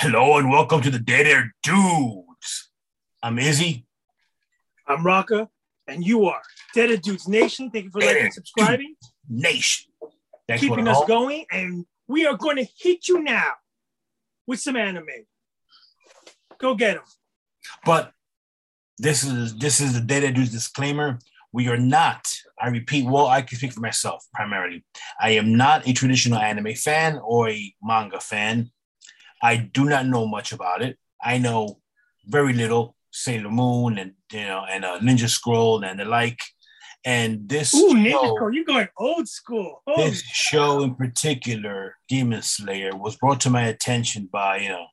Hello and welcome to the Dead Air Dudes. I'm Izzy. I'm Rocka, and you are Dead Air Dudes Nation. Thank you for Dead liking and subscribing, Nation. Thanks keeping us all. going, and we are going to hit you now with some anime. Go get them. But this is this is the Dead Air Dudes disclaimer. We are not, I repeat, well, I can speak for myself primarily. I am not a traditional anime fan or a manga fan. I do not know much about it. I know very little Sailor Moon and you know and uh, Ninja Scroll and the like. And this Ooh, Ninja show- Scroll, you're going old school. Holy this show in particular, Demon Slayer, was brought to my attention by you know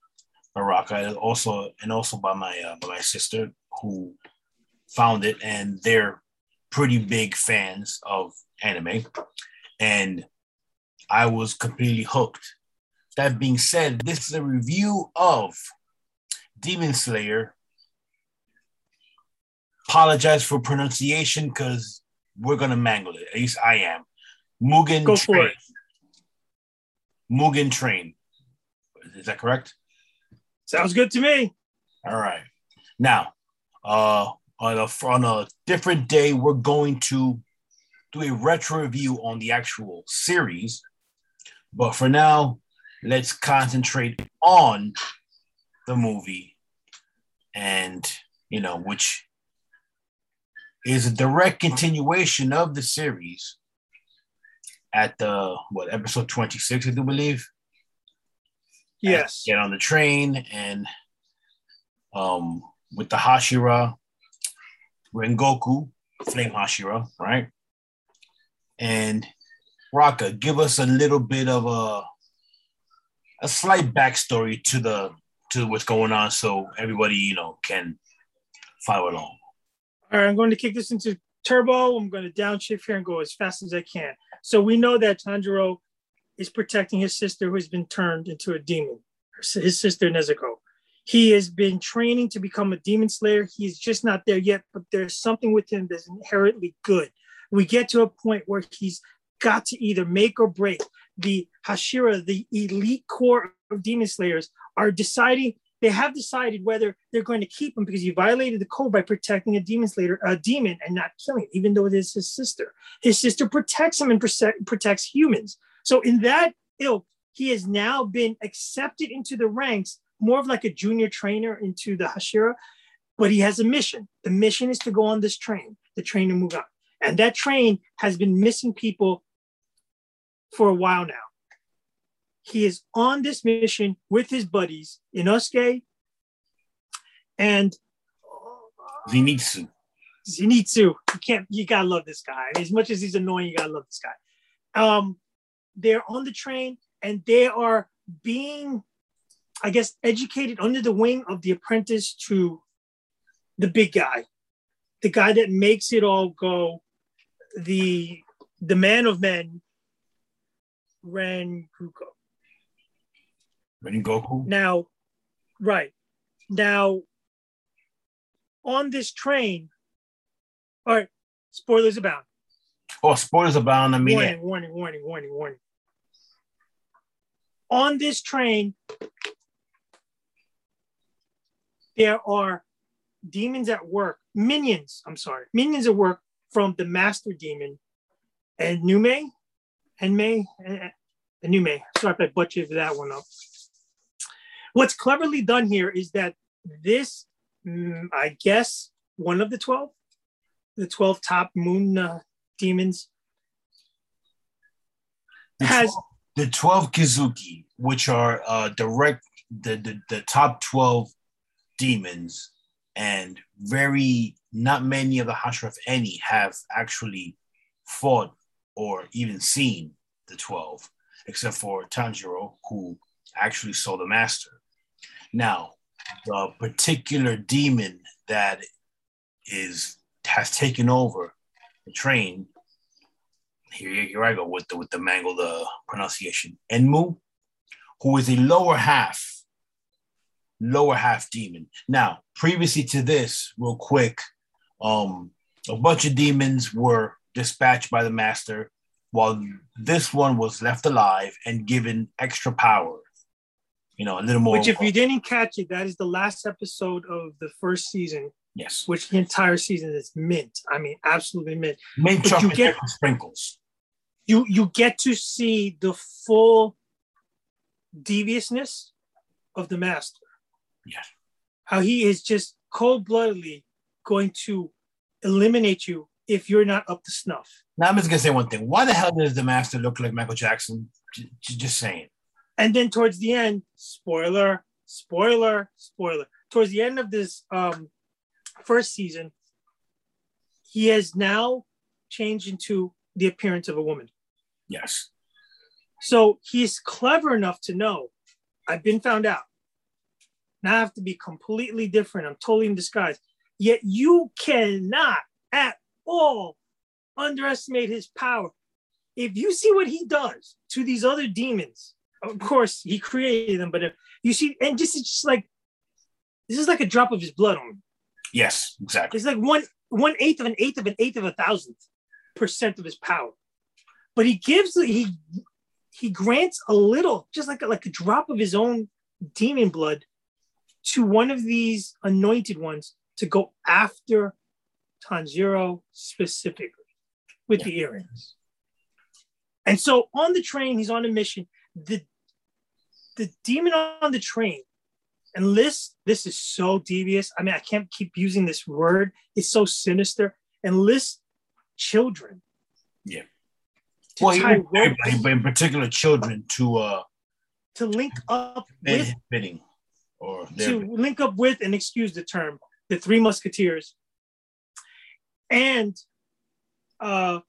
Baraka, and also and also by my uh, by my sister who found it, and they're pretty big fans of anime, and I was completely hooked. That being said, this is a review of Demon Slayer. Apologize for pronunciation because we're gonna mangle it. At least I am. Mugen Go for Train. it. Mugen Train. Is that correct? Sounds good to me. All right. Now, uh, on a on a different day, we're going to do a retro review on the actual series. But for now, let's concentrate on the movie, and you know, which is a direct continuation of the series. At the what episode twenty six, I do believe Yes. get on the train and um with the Hashira, Rengoku, Flame Hashira, right? And Rocka, give us a little bit of a a slight backstory to the to what's going on so everybody, you know, can follow along. All right, I'm going to kick this into turbo. I'm going to downshift here and go as fast as I can. So we know that Tanjiro is protecting his sister who has been turned into a demon, his sister Nezuko. He has been training to become a demon slayer. He's just not there yet, but there's something with him that's inherently good. We get to a point where he's got to either make or break. The Hashira, the elite core of demon slayers, are deciding they have decided whether they're going to keep him because he violated the code by protecting a demon slayer, a demon, and not killing it, even though it is his sister. His sister protects him and protect- protects humans. So in that ilk, he has now been accepted into the ranks, more of like a junior trainer into the Hashira, but he has a mission. The mission is to go on this train, the train to move on. And that train has been missing people for a while now. He is on this mission with his buddies, Inosuke and Zenitsu. Zenitsu. You can't, you gotta love this guy. As much as he's annoying, you gotta love this guy. Um, they're on the train and they are being, I guess, educated under the wing of the apprentice to the big guy, the guy that makes it all go, the the man of men, Rengoku. Rengoku. Now, right now, on this train, all right, spoilers abound. Oh, spoilers abound. I mean, warning, warning, warning, warning, warning. On this train, there are demons at work, minions, I'm sorry, minions at work from the master demon and Nume, and May, and. Sorry if I butchered that one up. What's cleverly done here is that this, mm, I guess, one of the 12, the 12 top moon uh, demons the has 12 the 12 Kizuki, which are uh, direct the, the the top 12 demons, and very not many of the Hashira, if any, have actually fought or even seen the 12, except for Tanjiro, who actually saw the master. Now, the particular demon that is has taken over the train here, here I go with the with the mangled uh, pronunciation. Enmu, who is a lower half, lower half demon. Now, previously to this, real quick, um, a bunch of demons were dispatched by the master, while this one was left alive and given extra power. you know, a little more. Which, if you didn't catch it, that is the last episode of the first season. yes, Which the entire season is mint. I mean, absolutely mint. mint but you chocolate get- chip sprinkles. You you get to see the full deviousness of the master. Yes. How he is just cold bloodedly going to eliminate you if you're not up to snuff. Now I'm just gonna say one thing. Why the hell does the master look like Michael Jackson? J- just saying. And then towards the end, spoiler, spoiler, spoiler. Towards the end of this um, first season, he has now changed into the appearance of a woman. Yes. So he's clever enough to know I've been found out. Now I have to be completely different. I'm totally in disguise. Yet you cannot at all underestimate his power. If you see what he does to these other demons, of course he created them, but if you see, and just it's just like this is like a drop of his blood on him. Yes. Exactly. It's like one one eighth of an eighth of an eighth of a thousandth percent of his power. But he gives he he grants a little, just like a, like a drop of his own demon blood, to one of these anointed ones to go after Tanjiro specifically with the earrings. And so on the train, he's on a mission. The the demon on the train and this this is so devious. I mean, I can't keep using this word. It's so sinister. And list children. Yeah. Well, tie ropes, everybody, but in particular children to uh to link up bid with bidding or their to link up with and excuse the term the three musketeers and uh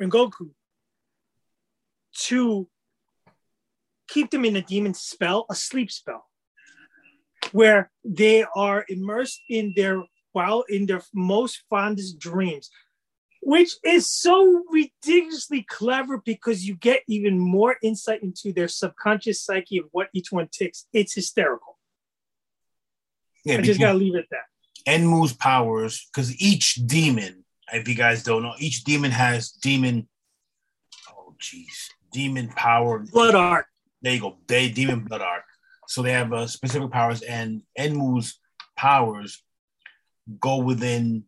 Rengoku to keep them in a demon spell, a sleep spell, where they are immersed in their while in their most fondest dreams, which is so ridiculously clever because you get even more insight into their subconscious psyche of what each one ticks. It's hysterical. yeah, I just gotta leave it at that. Enmu's powers, because each demon, if you guys don't know, each demon has demon. Oh, jeez, demon power. Blood art. There you go. They demon blood art. So they have uh, specific powers, and Enmu's powers go within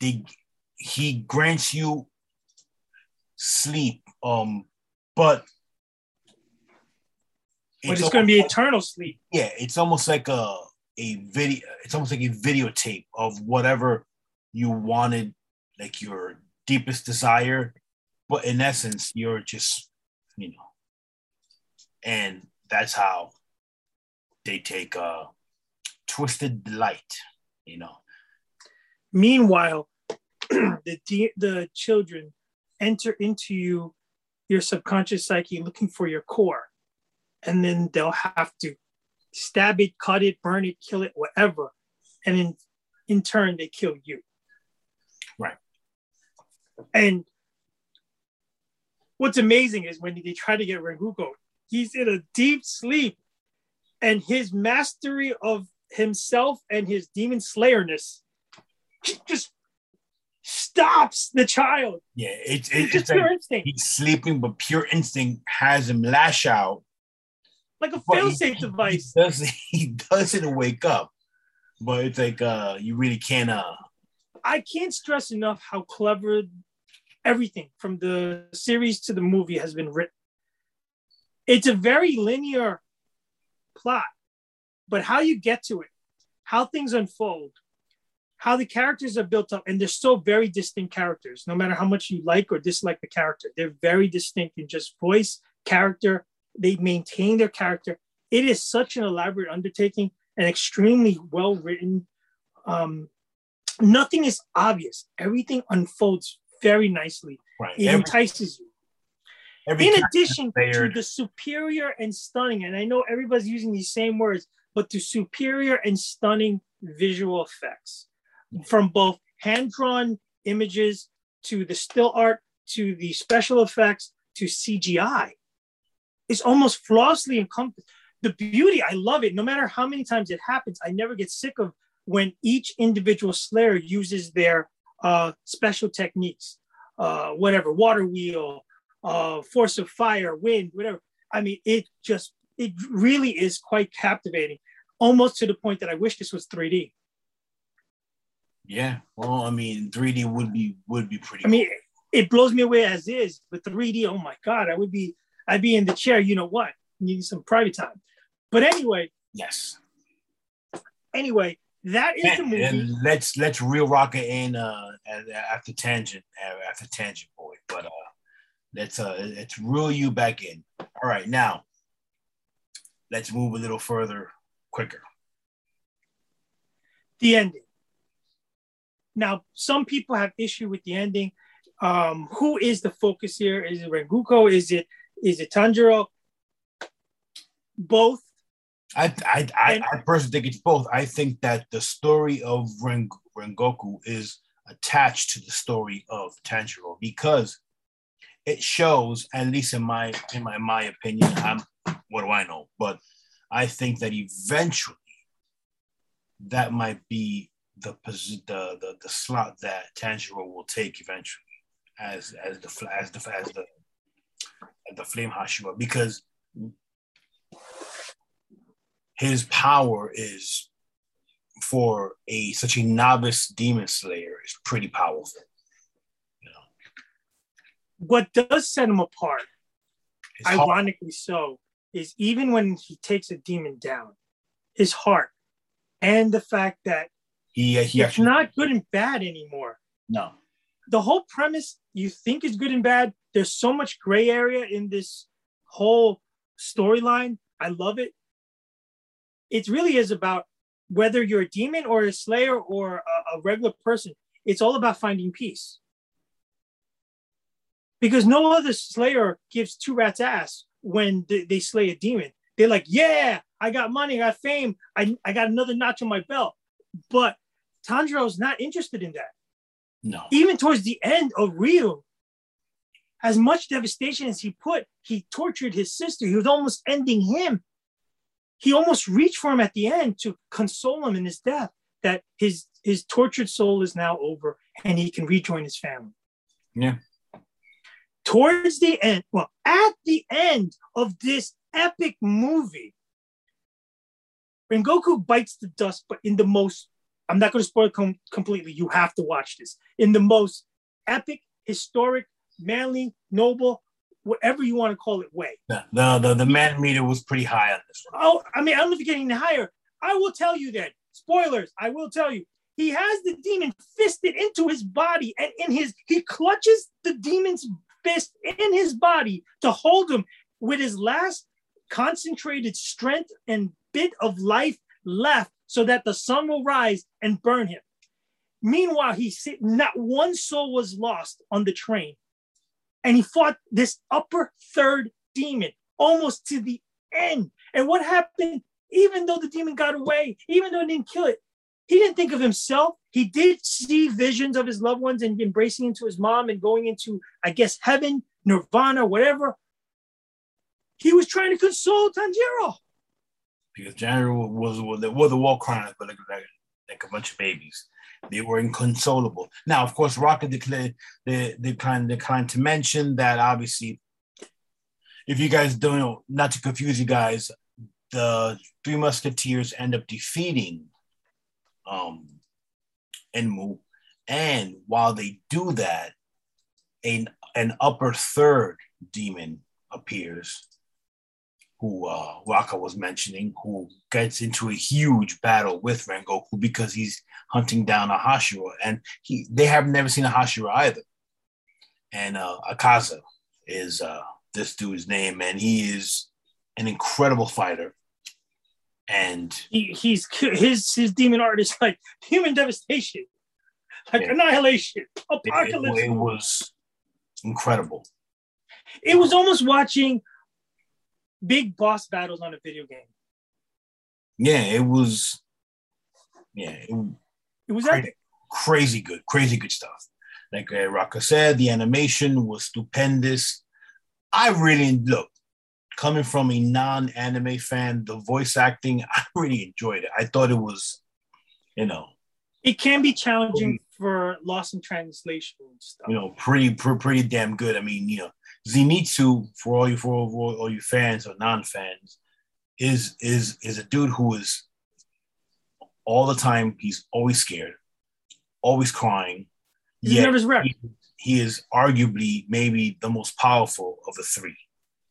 the. He grants you sleep, um, but But it's, gonna be eternal sleep. yeah, it's almost like a a video. It's almost like a videotape of whatever you wanted, like your deepest desire. But in essence, you're just, you know, and that's how they take uh twisted delight, you know. Meanwhile, the de- the children enter into you, your subconscious psyche, looking for your core, and then they'll have to stab it, cut it, burn it, kill it, whatever, and in in turn they kill you. Right. And what's amazing is when they try to get Rengoku, he's in a deep sleep, and his mastery of himself and his demon slayerness just stops the child. Yeah, it's It's just it's like pure instinct, he's sleeping, but pure instinct has him lash out. Like a but he- failsafe he device. doesn't he doesn't wake up, but it's like uh you really can't uh I can't stress enough how clever everything from the series to the movie has been written. It's a very linear plot, but how you get to it, how things unfold, how the characters are built up, and they're still very distinct characters. No matter how much you like or dislike the character, they're very distinct in just voice, character. They maintain their character. It is such an elaborate undertaking and extremely well written. Um, nothing is obvious. Everything unfolds very nicely. right. It Every, entices you. In addition to the superior and stunning, and I know everybody's using these same words, but the superior and stunning visual effects from both hand drawn images to the still art to the special effects to CGI is almost flawlessly encompassed. The beauty, I love it. No matter how many times it happens, I never get sick of when each individual Slayer uses their uh, special techniques, uh, whatever, water wheel, uh, force of fire, wind, whatever. I mean, it just it really is quite captivating, almost to the point that I wish this was 3D. Yeah, well, I mean, 3D would be would be pretty. I mean, it blows me away as is, but 3D, oh my god, I would be, I'd be in the chair. You know what? Need some private time. But anyway. Yes. Anyway, that is the movie. And let's let's reel rocket in uh after tangent after tangent boy, but uh let's uh let's reel you back in. All right, now let's move a little further quicker. The ending. Now, some people have issue with the ending. Um, who is the focus here? Is it Rengoku? Is it is it Tanjiro? Both. I I, I, and, I personally think it's both. I think that the story of Ren, Rengoku is attached to the story of Tanjiro because it shows, at least in my in my my opinion, I'm what do I know? But I think that eventually that might be the the the, the slot that Tanjiro will take eventually as as the as the as the the flame Hashira because his power is for a such a novice demon slayer is pretty powerful. You know. What does set him apart, his ironically heart. so, is even when he takes a demon down, his heart and the fact that he, he it's actually, not good and bad anymore. No. The whole premise you think is good and bad. There's so much gray area in this whole storyline. I love it. It really is about whether you're a demon or a slayer or a, a regular person. It's all about finding peace. Because no other slayer gives two rats ass when they, they slay a demon. They're like, yeah, I got money, I got fame, I, I got another notch on my belt. But Tanjiro's not interested in that. No. Even towards the end of Ryu, as much devastation as he put, he tortured his sister. He was almost ending him. He almost reached for him at the end to console him in his death, that his his tortured soul is now over and he can rejoin his family. Yeah. Towards the end, well, at the end of this epic movie, Rengoku bites the dust, but in the most I'm not going to spoil com- completely. You have to watch this in the most epic, historic, manly, noble, whatever you want to call it way. The, the, the, the man meter was pretty high on this one. Oh, I mean, I don't know if you're getting higher. I will tell you that. Spoilers, I will tell you. He has the demon fisted into his body, and in his he clutches the demon's fist in his body to hold him with his last concentrated strength and bit of life left so that the sun will rise and burn him. Meanwhile, he said not one soul was lost on the train. And he fought this upper third demon almost to the end. And what happened, even though the demon got away, even though it didn't kill it, he didn't think of himself. He did see visions of his loved ones and embracing into his mom and going into, I guess, heaven, nirvana, whatever. He was trying to console Tanjiro because Tanjiro was was the, was the war crimes, but like, like, like a bunch of babies. They were inconsolable. Now, of course, Rocket declared they declined declined to mention that obviously, if you guys don't know, not to confuse you guys, the Three Musketeers end up defeating um Enmu, and while they do that, an an upper third demon appears who uh, Rocka was mentioning, who gets into a huge battle with Rengoku because he's hunting down a Hashira, and he they have never seen a Hashira either. And uh, Akaza is uh, this dude's name, and he is an incredible fighter. And he, he's his his demon art is like human devastation, like yeah. annihilation, apocalypse. It, it, it was incredible. It was almost watching big boss battles on a video game. Yeah, it was. Yeah, it, it was crazy, epic. Crazy good, crazy good stuff. Like uh, Rocka said, the animation was stupendous. I really look coming from a non-anime fan, the voice acting, I really enjoyed it. I thought it was, you know, it can be challenging for loss in translation stuff. You know, pretty, pretty, pretty damn good. I mean, you know, Zenitsu, for all you for all, all you fans or non-fans, is is is a dude who is all the time. He's always scared, always crying. He's nervous wreck. He, he is arguably maybe the most powerful of the three.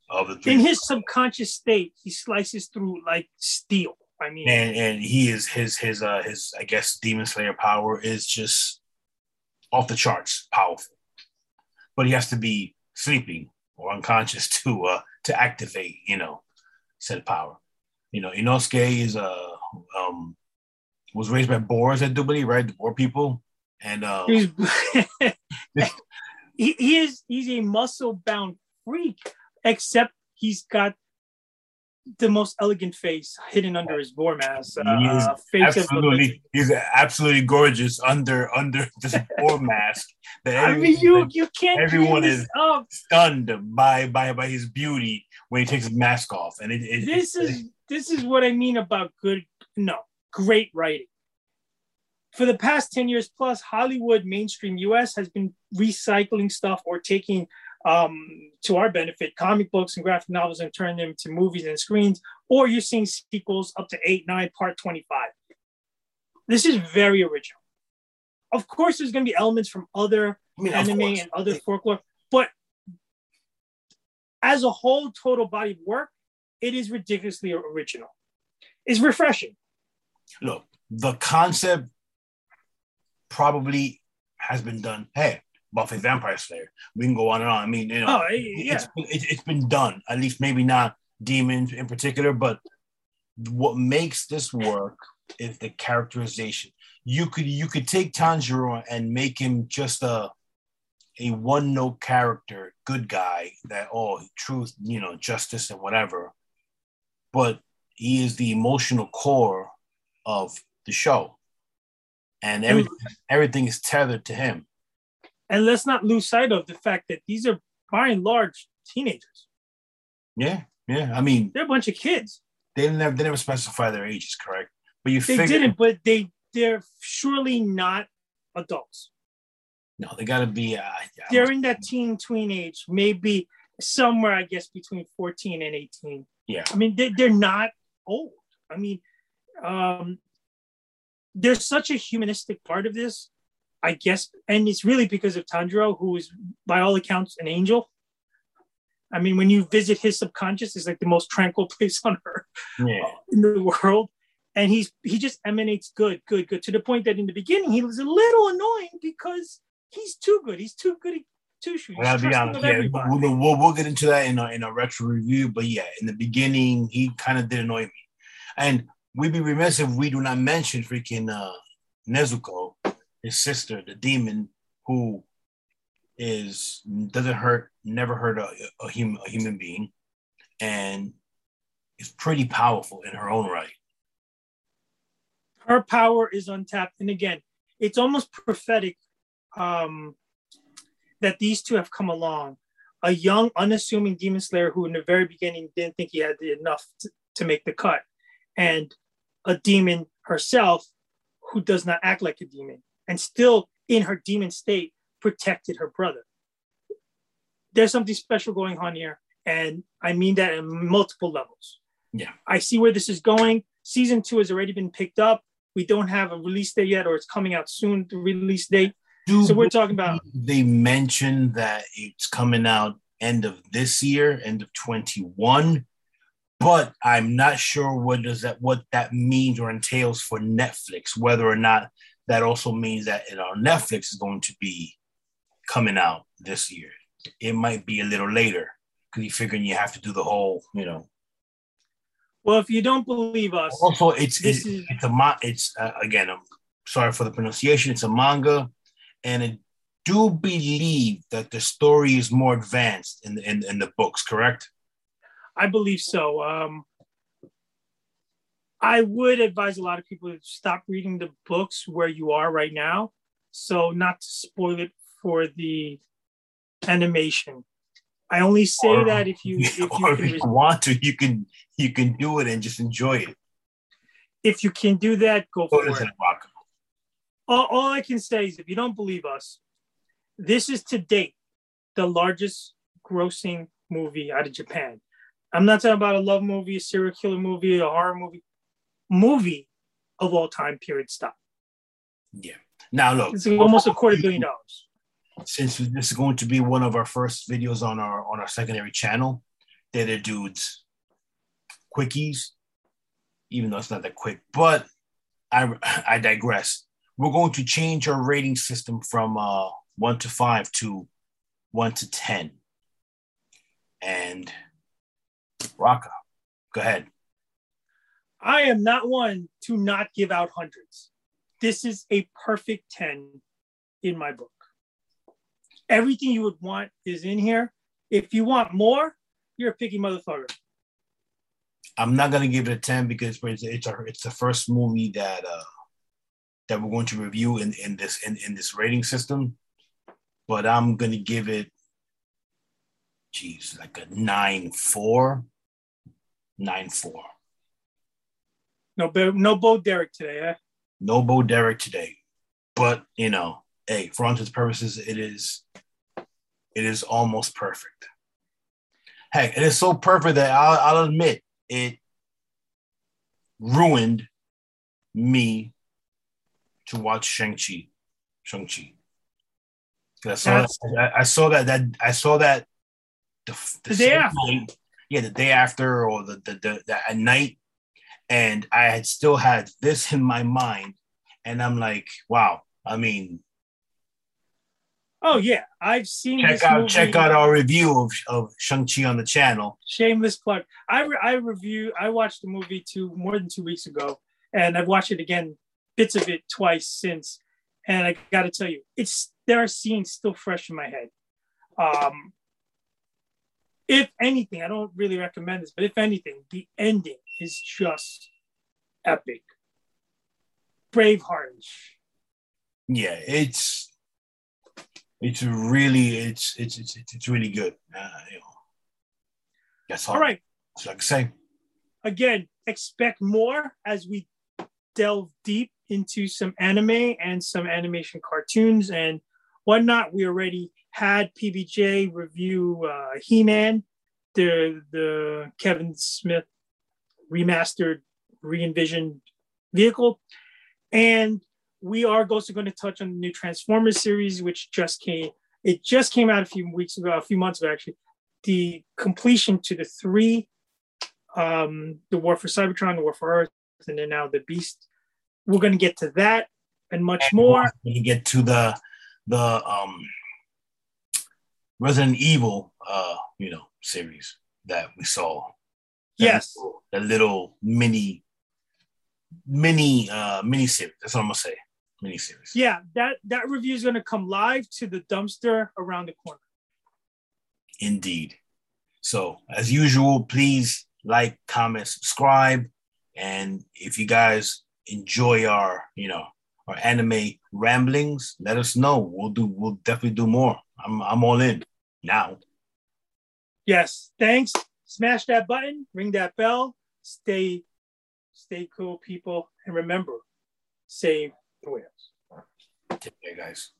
Of the three. In his subconscious state, he slices through like steel. I mean, and and he is his his uh his I guess demon slayer power is just off the charts powerful, but he has to be sleeping or unconscious to uh to activate you know said power. You know, Inosuke is a uh, um was raised by Boers at Dubali, right? The Boer people, and um, he's, he, he is he's a muscle bound freak, except he's got the most elegant face hidden under his boar mask. Uh, absolutely, he's absolutely gorgeous under under this boar mask. That I mean, you you can't. Everyone is up. stunned by by by his beauty when he takes his mask off, and it, it this it, is this is what I mean about good. No, great writing. For the past 10 years plus, Hollywood mainstream US has been recycling stuff or taking um, to our benefit comic books and graphic novels and turn them to movies and screens, or you're seeing sequels up to eight, nine, part 25. This is very original. Of course, there's going to be elements from other I mean, anime and other folklore, but as a whole total body of work, it is ridiculously original. It's refreshing. Look, the concept probably has been done. Hey, Buffy Vampire Slayer. We can go on and on. I mean, you know, oh, yeah. it's, been, it, it's been done. At least maybe not demons in particular, but what makes this work is the characterization. You could you could take Tanjiro and make him just a a one note character, good guy that oh truth, you know, justice and whatever. But he is the emotional core of the show. And everything, everything is tethered to him. And let's not lose sight of the fact that these are by and large teenagers. Yeah, yeah. I mean, they're a bunch of kids. They never they never specify their ages, correct? But you they figure, didn't, but they they're surely not adults. No, they got to be. Uh, they're in that teen tween age, maybe somewhere, I guess, between fourteen and eighteen. Yeah, I mean, they, they're not old. I mean, um, there's such a humanistic part of this I guess, and it's really because of Tanjiro, who is by all accounts an angel. I mean, when you visit his subconscious, it's like the most tranquil place on earth yeah. in the world. And he's he just emanates good, good, good to the point that in the beginning he was a little annoying because he's too good. He's too good Too shoes. I'll be honest, yeah, we'll, we'll, we'll, get into that in a, in a retro review. But yeah, in the beginning, he kind of did annoy me. And we'd be remiss if we do not mention freaking uh, Nezuko his sister, the demon, who is doesn't hurt, never hurt a, a human a human being, and is pretty powerful in her own right. Her power is untapped, and again, it's almost prophetic um, that these two have come along. A young, unassuming demon slayer who, in the very beginning, didn't think he had enough to, to make the cut, and a demon herself who does not act like a demon and still in her demon state protected her brother. There's something special going on here. And I mean that in multiple levels. Yeah. I see where this is going. Season two has already been picked up. We don't have a release date yet, or it's coming out soon, the release date. Do so we're talking about. They mentioned that it's coming out end of this year, end of 21 but I'm not sure what does that what that means or entails for Netflix, whether or not that also means that you know, Netflix is going to be coming out this year. It might be a little later because you're figuring you have to do the whole, you know. Well, if you don't believe us, also it's it's, is... it's a it's uh, again. I'm sorry for the pronunciation. It's a manga, and I do believe that the story is more advanced in the in, in the books. Correct? I believe so. Um, I would advise a lot of people to stop reading the books where you are right now, so not to spoil it for the animation. I only say or, that if you if you, if you want to, you can you can do it and just enjoy it. If you can do that, go for it. All, all I can say is, if you don't believe us, this is to date the largest grossing movie out of Japan. I'm not talking about a love movie, a serial killer movie, a horror movie. Movie of all time, period. Stop. Yeah. Now look, it's almost a quarter billion dollars. Since this is going to be one of our first videos on our on our secondary channel, they're the dudes quickies, even though it's not that quick. But I I digress. We're going to change our rating system from uh, one to five to one to ten. And Rocka, go ahead. I am not one to not give out hundreds. This is a perfect 10 in my book. Everything you would want is in here. If you want more, you're a picky motherfucker. I'm not gonna give it a 10 because it's it's, a, it's the first movie that uh that we're going to review in, in this in, in this rating system. But I'm gonna give it geez, like a nine four. Nine four. No, no Bo Derek today, eh? No Bo Derek today, but you know, hey, for all purposes, it is, it is almost perfect. Heck, it is so perfect that I'll, I'll admit it ruined me to watch Shang Chi. Shang Chi. I saw that, I saw that that I saw that the, the, the day after. Night, yeah, the day after or the the, the, the at night, and I had still had this in my mind, and I'm like, wow. I mean, oh yeah, I've seen. Check out movie. check out our review of of Shang Chi on the channel. Shameless plug. I re- I review. I watched the movie two more than two weeks ago, and I've watched it again, bits of it twice since. And I got to tell you, it's there are scenes still fresh in my head. Um, if anything, I don't really recommend this, but if anything, the ending is just epic. Braveheart. Yeah, it's it's really it's it's it's it's really good. Uh, you know, that's all. all right. So I can say. Again, expect more as we delve deep into some anime and some animation cartoons and whatnot. We already had PBJ review uh, He-Man, the the Kevin Smith remastered, re-envisioned vehicle, and we are also going to touch on the new Transformers series, which just came. It just came out a few weeks ago, a few months ago, actually. The completion to the three, um, the War for Cybertron, the War for Earth, and then now the Beast. We're going to get to that and much and more. We get to the the um Resident Evil, uh, you know, series that we saw. Yes, little, that little mini, mini, uh, mini series. That's what I'm gonna say. Mini series. Yeah, that that review is gonna come live to the dumpster around the corner. Indeed. So as usual, please like, comment, subscribe, and if you guys enjoy our, you know, our anime ramblings, let us know. We'll do. We'll definitely do more. I'm I'm all in now. Yes. Thanks. Smash that button, ring that bell, stay, stay cool, people, and remember, save the whales. Care, guys.